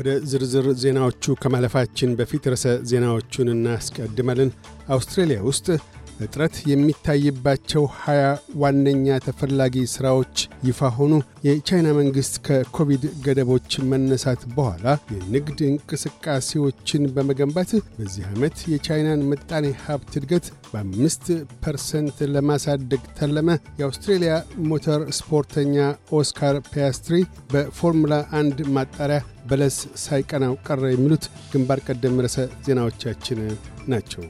ወደ ዝርዝር ዜናዎቹ ከማለፋችን በፊት ርዕሰ ዜናዎቹን እናስቀድማለን። አውስትራሊያ ውስጥ እጥረት የሚታይባቸው ሀያ ዋነኛ ተፈላጊ ሥራዎች ይፋ ሆኑ። የቻይና መንግሥት ከኮቪድ ገደቦች መነሳት በኋላ የንግድ እንቅስቃሴዎችን በመገንባት በዚህ ዓመት የቻይናን ምጣኔ ሀብት እድገት በአምስት ፐርሰንት ለማሳደግ ተለመ። የአውስትሬልያ ሞተር ስፖርተኛ ኦስካር ፒያስትሪ በፎርሙላ አንድ ማጣሪያ በለስ ሳይቀናው ቀረ። የሚሉት ግንባር ቀደም ርዕሰ ዜናዎቻችን ናቸው።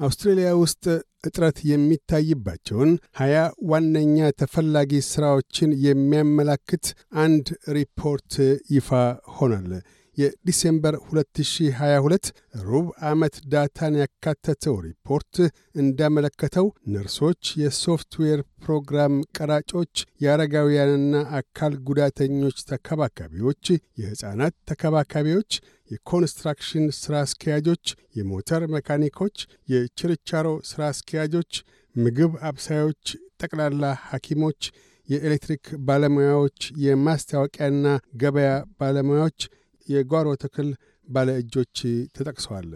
አውስትሬልያ ውስጥ እጥረት የሚታይባቸውን ሀያ ዋነኛ ተፈላጊ ሥራዎችን የሚያመላክት አንድ ሪፖርት ይፋ ሆኗል። የ December 2022 ሩብ ዓመት data ን ያካተተው ሪፖርት እንዳመለከተው ነርሶች፣ የሶፍትዌር ፕሮግራም ቀራጮች፣ የአረጋውያንና አካል ጉዳተኞች ተከባካቢዎች፣ የሕፃናት ተከባካቢዎች፣ የኮንስትራክሽን ሥራ አስኪያጆች፣ የሞተር መካኒኮች፣ የችርቻሮ ሥራ አስኪያጆች፣ ምግብ አብሳዮች፣ ጠቅላላ ሐኪሞች፣ የኤሌክትሪክ ባለሙያዎች፣ የማስታወቂያና ገበያ ባለሙያዎች የጓሮ ተክል ባለ እጆች ተጠቅሰዋል።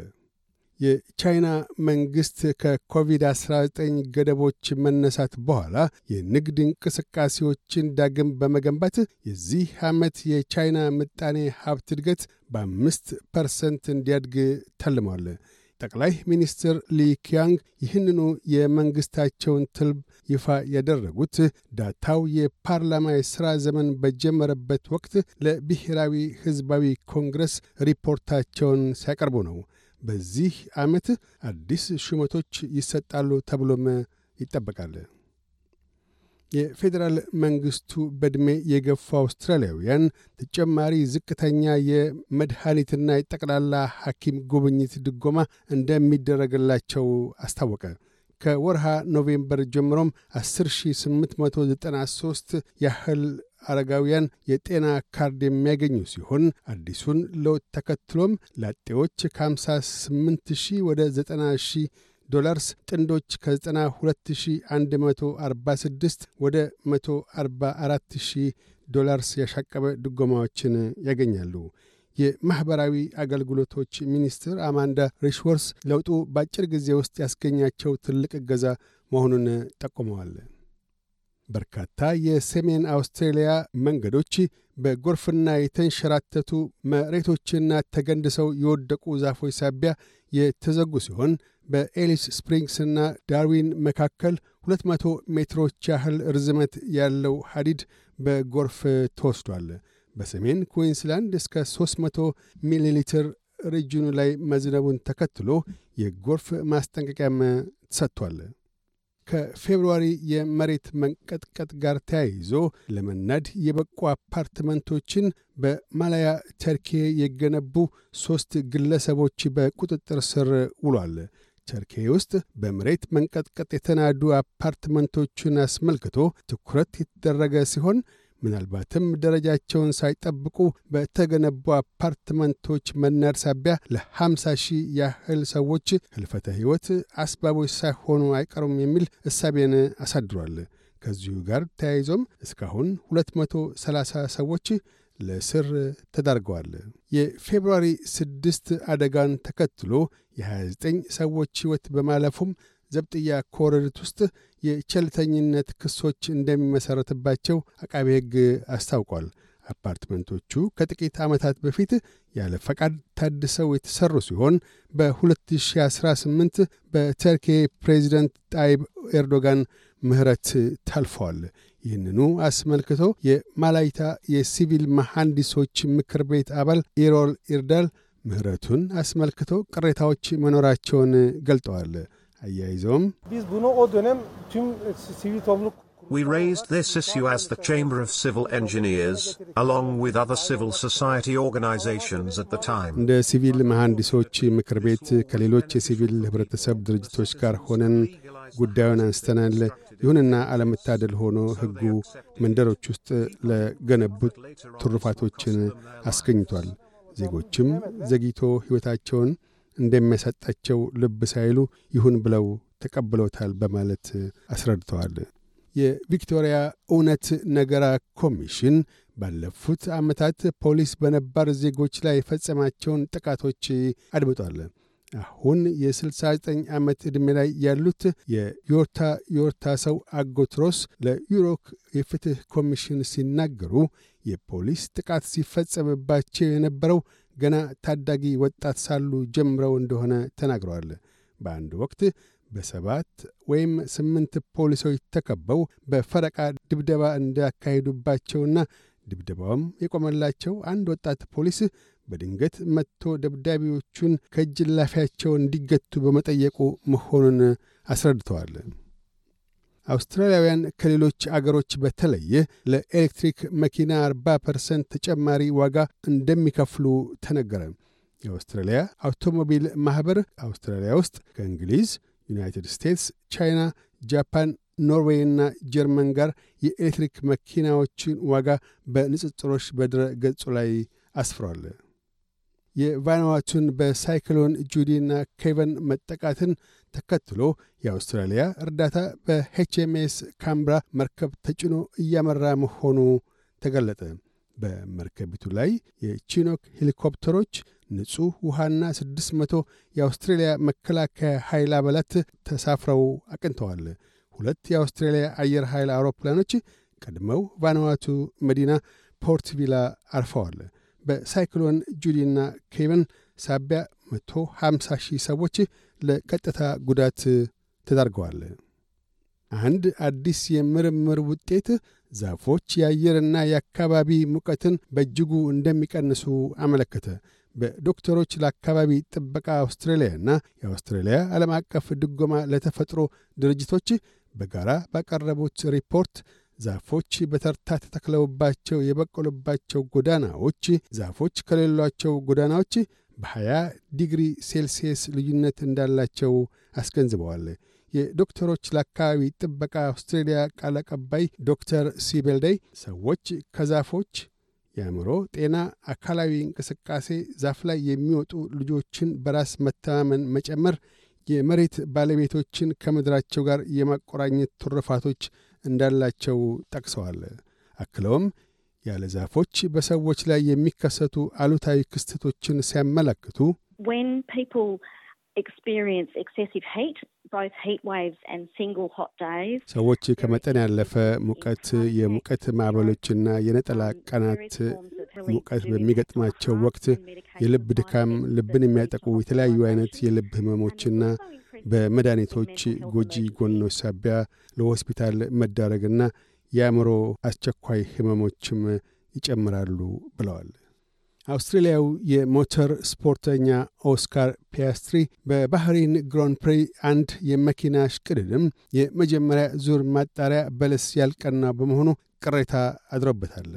የቻይና መንግሥት ከኮቪድ-19 ገደቦች መነሳት በኋላ የንግድ እንቅስቃሴዎችን ዳግም በመገንባት የዚህ ዓመት የቻይና ምጣኔ ሀብት እድገት በአምስት ፐርሰንት እንዲያድግ ተልሟል። ጠቅላይ ሚኒስትር ሊ ኪያንግ ይህንኑ የመንግሥታቸውን ትልም ይፋ ያደረጉት ዳታው የፓርላማ የሥራ ዘመን በጀመረበት ወቅት ለብሔራዊ ሕዝባዊ ኮንግረስ ሪፖርታቸውን ሲያቀርቡ ነው። በዚህ ዓመት አዲስ ሹመቶች ይሰጣሉ ተብሎም ይጠበቃል። የፌዴራል መንግሥቱ በዕድሜ የገፉ አውስትራሊያውያን ተጨማሪ ዝቅተኛ የመድኃኒትና የጠቅላላ ሐኪም ጉብኝት ድጎማ እንደሚደረግላቸው አስታወቀ። ከወርሃ November ጀምሮም 10893 ያህል አረጋውያን የጤና ካርድ የሚያገኙ ሲሆን አዲሱን ለውጥ ተከትሎም ላጤዎች ከ58 ሺህ ወደ 90 ሺህ ዶላርስ ጥንዶች ከ92146 ወደ 144000 ዶላርስ ያሻቀበ ድጎማዎችን ያገኛሉ። የማኅበራዊ አገልግሎቶች ሚኒስትር አማንዳ ሪሽወርስ ለውጡ በአጭር ጊዜ ውስጥ ያስገኛቸው ትልቅ እገዛ መሆኑን ጠቁመዋል። በርካታ የሰሜን አውስትሬልያ መንገዶች በጎርፍና የተንሸራተቱ መሬቶችና ተገንድሰው የወደቁ ዛፎች ሳቢያ የተዘጉ ሲሆን በአሊስ ስፕሪንግስና ዳርዊን መካከል 200 ሜትሮች ያህል ርዝመት ያለው ሐዲድ በጎርፍ ተወስዷል። በሰሜን ኩዊንስላንድ እስከ 300 ሚሊ ሊትር ሪጅኑ ላይ መዝነቡን ተከትሎ የጎርፍ ማስጠንቀቂያም ተሰጥቷል። ከ February የመሬት መንቀጥቀጥ ጋር ተያይዞ ለመናድ የበቁ አፓርትመንቶችን በማላቲያ ተርኬ የገነቡ ሦስት ግለሰቦች በቁጥጥር ስር ውሏል። ተርኬ ውስጥ በመሬት መንቀጥቀጥ የተናዱ አፓርትመንቶችን አስመልክቶ ትኩረት የተደረገ ሲሆን ምናልባትም ደረጃቸውን ሳይጠብቁ በተገነቡ አፓርትመንቶች መናድ ሳቢያ ለ50 ሺህ ያህል ሰዎች ህልፈተ ሕይወት አስባቦች ሳይሆኑ አይቀሩም የሚል እሳቤን አሳድሯል። ከዚሁ ጋር ተያይዞም እስካሁን 230 ሰዎች ለእስር ተዳርገዋል። የፌብርዋሪ ስድስት አደጋን ተከትሎ የ29 ሰዎች ሕይወት በማለፉም ዘብጥያ ኮረሪት ውስጥ የቸልተኝነት ክሶች እንደሚመሠረትባቸው አቃቤ ሕግ አስታውቋል። አፓርትመንቶቹ ከጥቂት ዓመታት በፊት ያለ ፈቃድ ታድሰው የተሠሩ ሲሆን በ2018 በተርኬ ፕሬዚደንት ጣይብ ኤርዶጋን ምህረት ታልፈዋል። ይህንኑ አስመልክቶ የማላቲያ የሲቪል መሐንዲሶች ምክር ቤት አባል ኢሮል ኢርዳል ምህረቱን አስመልክቶ ቅሬታዎች መኖራቸውን ገልጠዋል። አያይዘውም We raised this issue as the Chamber of Civil Engineers, along with other civil society organizations at the time. እንደ ሲቪል መሐንዲሶች ምክር ቤት ከሌሎች የሲቪል ኅብረተሰብ ድርጅቶች ጋር ሆነን ጉዳዩን አንስተናል። ይሁንና አለመታደል ሆኖ ሕጉ መንደሮች ውስጥ ለገነቡት ትሩፋቶችን አስገኝቷል። ዜጎችም ዘግይቶ ሕይወታቸውን እንደሚያሳጣቸው ልብ ሳይሉ ይሁን ብለው ተቀብለውታል በማለት አስረድተዋል። የቪክቶሪያ እውነት ነገራ ኮሚሽን ባለፉት ዓመታት ፖሊስ በነባር ዜጎች ላይ የፈጸማቸውን ጥቃቶች አድምጧል። አሁን የ69 ዓመት ዕድሜ ላይ ያሉት የዮርታ ዮርታ ሰው አጎትሮስ ለዩሮክ የፍትሕ ኮሚሽን ሲናገሩ የፖሊስ ጥቃት ሲፈጸምባቸው የነበረው ገና ታዳጊ ወጣት ሳሉ ጀምረው እንደሆነ ተናግረዋል። በአንድ ወቅት በሰባት ወይም ስምንት ፖሊሶች ተከበው በፈረቃ ድብደባ እንዳካሄዱባቸውና ድብደባውም የቆመላቸው አንድ ወጣት ፖሊስ በድንገት መጥቶ ደብዳቤዎቹን ከእጅላፊያቸው እንዲገቱ በመጠየቁ መሆኑን አስረድተዋል። አውስትራሊያውያን ከሌሎች አገሮች በተለየ ለኤሌክትሪክ መኪና 40 ፐርሰንት ተጨማሪ ዋጋ እንደሚከፍሉ ተነገረ። የአውስትራሊያ አውቶሞቢል ማኅበር አውስትራሊያ ውስጥ ከእንግሊዝ፣ ዩናይትድ ስቴትስ፣ ቻይና፣ ጃፓን፣ ኖርዌይና ጀርመን ጋር የኤሌክትሪክ መኪናዎችን ዋጋ በንጽጽሮች በድረ ገጹ ላይ አስፍሯል። የቫኑዋቱን በሳይክሎን ጁዲና ኬቨን መጠቃትን ተከትሎ የአውስትራሊያ እርዳታ በኤችኤምኤስ ካንብራ መርከብ ተጭኖ እያመራ መሆኑ ተገለጠ። በመርከቢቱ ላይ የቺኖክ ሄሊኮፕተሮች፣ ንጹሕ ውሃና 600 የአውስትሬልያ መከላከያ ኃይል አባላት ተሳፍረው አቅንተዋል። ሁለት የአውስትሬልያ አየር ኃይል አውሮፕላኖች ቀድመው ቫኑዋቱ መዲና ፖርት ቪላ አርፈዋል። በሳይክሎን ጁዲና ኬቨን ሳቢያ 150 ሺህ ሰዎች ለቀጥታ ጉዳት ተዳርገዋል። አንድ አዲስ የምርምር ውጤት ዛፎች የአየርና የአካባቢ ሙቀትን በእጅጉ እንደሚቀንሱ አመለከተ። በዶክተሮች ለአካባቢ ጥበቃ አውስትራሊያና የአውስትራሊያ ዓለም አቀፍ ድጎማ ለተፈጥሮ ድርጅቶች በጋራ ባቀረቡት ሪፖርት ዛፎች በተርታ ተተክለውባቸው የበቀሉባቸው ጎዳናዎች ዛፎች ከሌሏቸው ጎዳናዎች በ20 ዲግሪ ሴልሲየስ ልዩነት እንዳላቸው አስገንዝበዋል። የዶክተሮች ለአካባቢ ጥበቃ አውስትሬልያ ቃል አቀባይ ዶክተር ሲቤልደይ ሰዎች ከዛፎች የአእምሮ ጤና፣ አካላዊ እንቅስቃሴ፣ ዛፍ ላይ የሚወጡ ልጆችን በራስ መተማመን መጨመር፣ የመሬት ባለቤቶችን ከምድራቸው ጋር የማቆራኘት ትሩፋቶች እንዳላቸው ጠቅሰዋል። አክለውም ያለ ዛፎች በሰዎች ላይ የሚከሰቱ አሉታዊ ክስተቶችን ሲያመላክቱ ሰዎች ከመጠን ያለፈ ሙቀት፣ የሙቀት ማዕበሎችና የነጠላ ቀናት ሙቀት በሚገጥማቸው ወቅት የልብ ድካም፣ ልብን የሚያጠቁ የተለያዩ አይነት የልብ ህመሞችና በመድኃኒቶች ጎጂ ጎኖች ሳቢያ ለሆስፒታል መዳረግና የአእምሮ አስቸኳይ ህመሞችም ይጨምራሉ ብለዋል። አውስትሬልያው የሞተር ስፖርተኛ ኦስካር ፒያስትሪ በባህሬን Grand Prix አንድ የመኪና ሽቅድድም የመጀመሪያ ዙር ማጣሪያ በለስ ያልቀና በመሆኑ ቅሬታ አድሮበታል።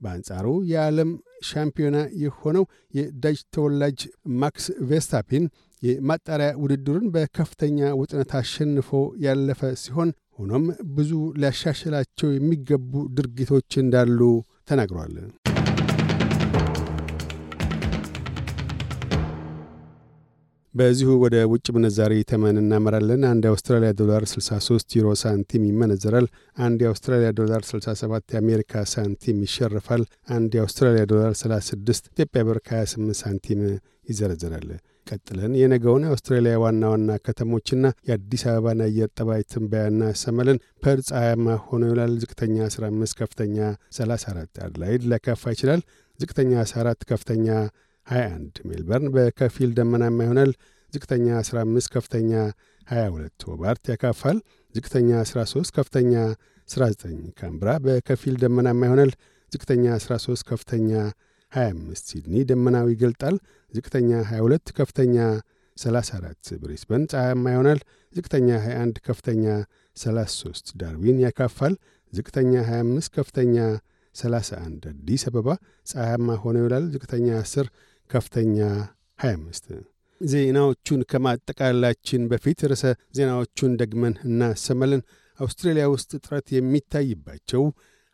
በአንጻሩ የዓለም ሻምፒዮና የሆነው የዳጅ ተወላጅ ማክስ ቬስታፒን የማጣሪያ ውድድሩን በከፍተኛ ውጥነት አሸንፎ ያለፈ ሲሆን ሆኖም ብዙ ሊያሻሽላቸው የሚገቡ ድርጊቶች እንዳሉ ተናግሯል። በዚሁ ወደ ውጭ ምንዛሪ ተመን እናመራለን። አንድ የአውስትራሊያ ዶላር 63 ዩሮ ሳንቲም ይመነዘራል። አንድ የአውስትራሊያ ዶላር 67 የአሜሪካ ሳንቲም ይሸርፋል። አንድ የአውስትራሊያ ዶላር 36 ኢትዮጵያ ብር ከ28 ሳንቲም ይዘረዘራል። ቀጥለን የነገውን የአውስትራሊያ ዋና ዋና ከተሞችና የአዲስ አበባን አየር ጠባይ ትንበያ እናሰማለን ፐርዝ ፀሐያማ ሆኖ ይውላል። ዝቅተኛ 15፣ ከፍተኛ 34። አድላይድ ሊያካፋ ይችላል። ዝቅተኛ 14፣ ከፍተኛ 21 ሜልበርን በከፊል ደመናማ ይሆናል። ዝቅተኛ 15 ከፍተኛ 22 ሆባርት ያካፋል። ዝቅተኛ 13 ከፍተኛ 19 ካምብራ በከፊል ደመናማ ይሆናል። ዝቅተኛ 13 ከፍተኛ 25 ሲድኒ ደመናዊ ይገልጣል። ዝቅተኛ 22 ከፍተኛ 34 ብሪስበን ፀሐያማ ይሆናል። ዝቅተኛ 21 ከፍተኛ 33 ዳርዊን ያካፋል። ዝቅተኛ 25 ከፍተኛ 31 አዲስ አበባ ፀሐያማ ሆኖ ይውላል። ዝቅተኛ 10 ከፍተኛ 25። ዜናዎቹን ከማጠቃላችን በፊት ርዕሰ ዜናዎቹን ደግመን እናሰማለን። አውስትራሊያ ውስጥ እጥረት የሚታይባቸው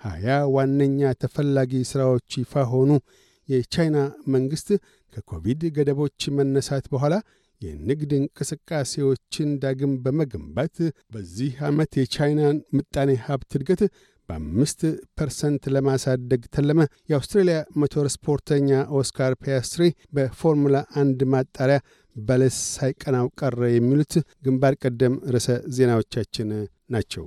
ሀያ ዋነኛ ተፈላጊ ሥራዎች ይፋ ሆኑ። የቻይና መንግሥት ከኮቪድ ገደቦች መነሳት በኋላ የንግድ እንቅስቃሴዎችን ዳግም በመገንባት በዚህ ዓመት የቻይናን ምጣኔ ሀብት እድገት በአምስት percent ለማሳደግ ተለመ። የአውስትሬልያ ሞቶር ስፖርተኛ ኦስካር ፒያስትሪ በፎርሙላ አንድ ማጣሪያ በለስ ሳይቀናው ቀረ። የሚሉት ግንባር ቀደም ርዕሰ ዜናዎቻችን ናቸው።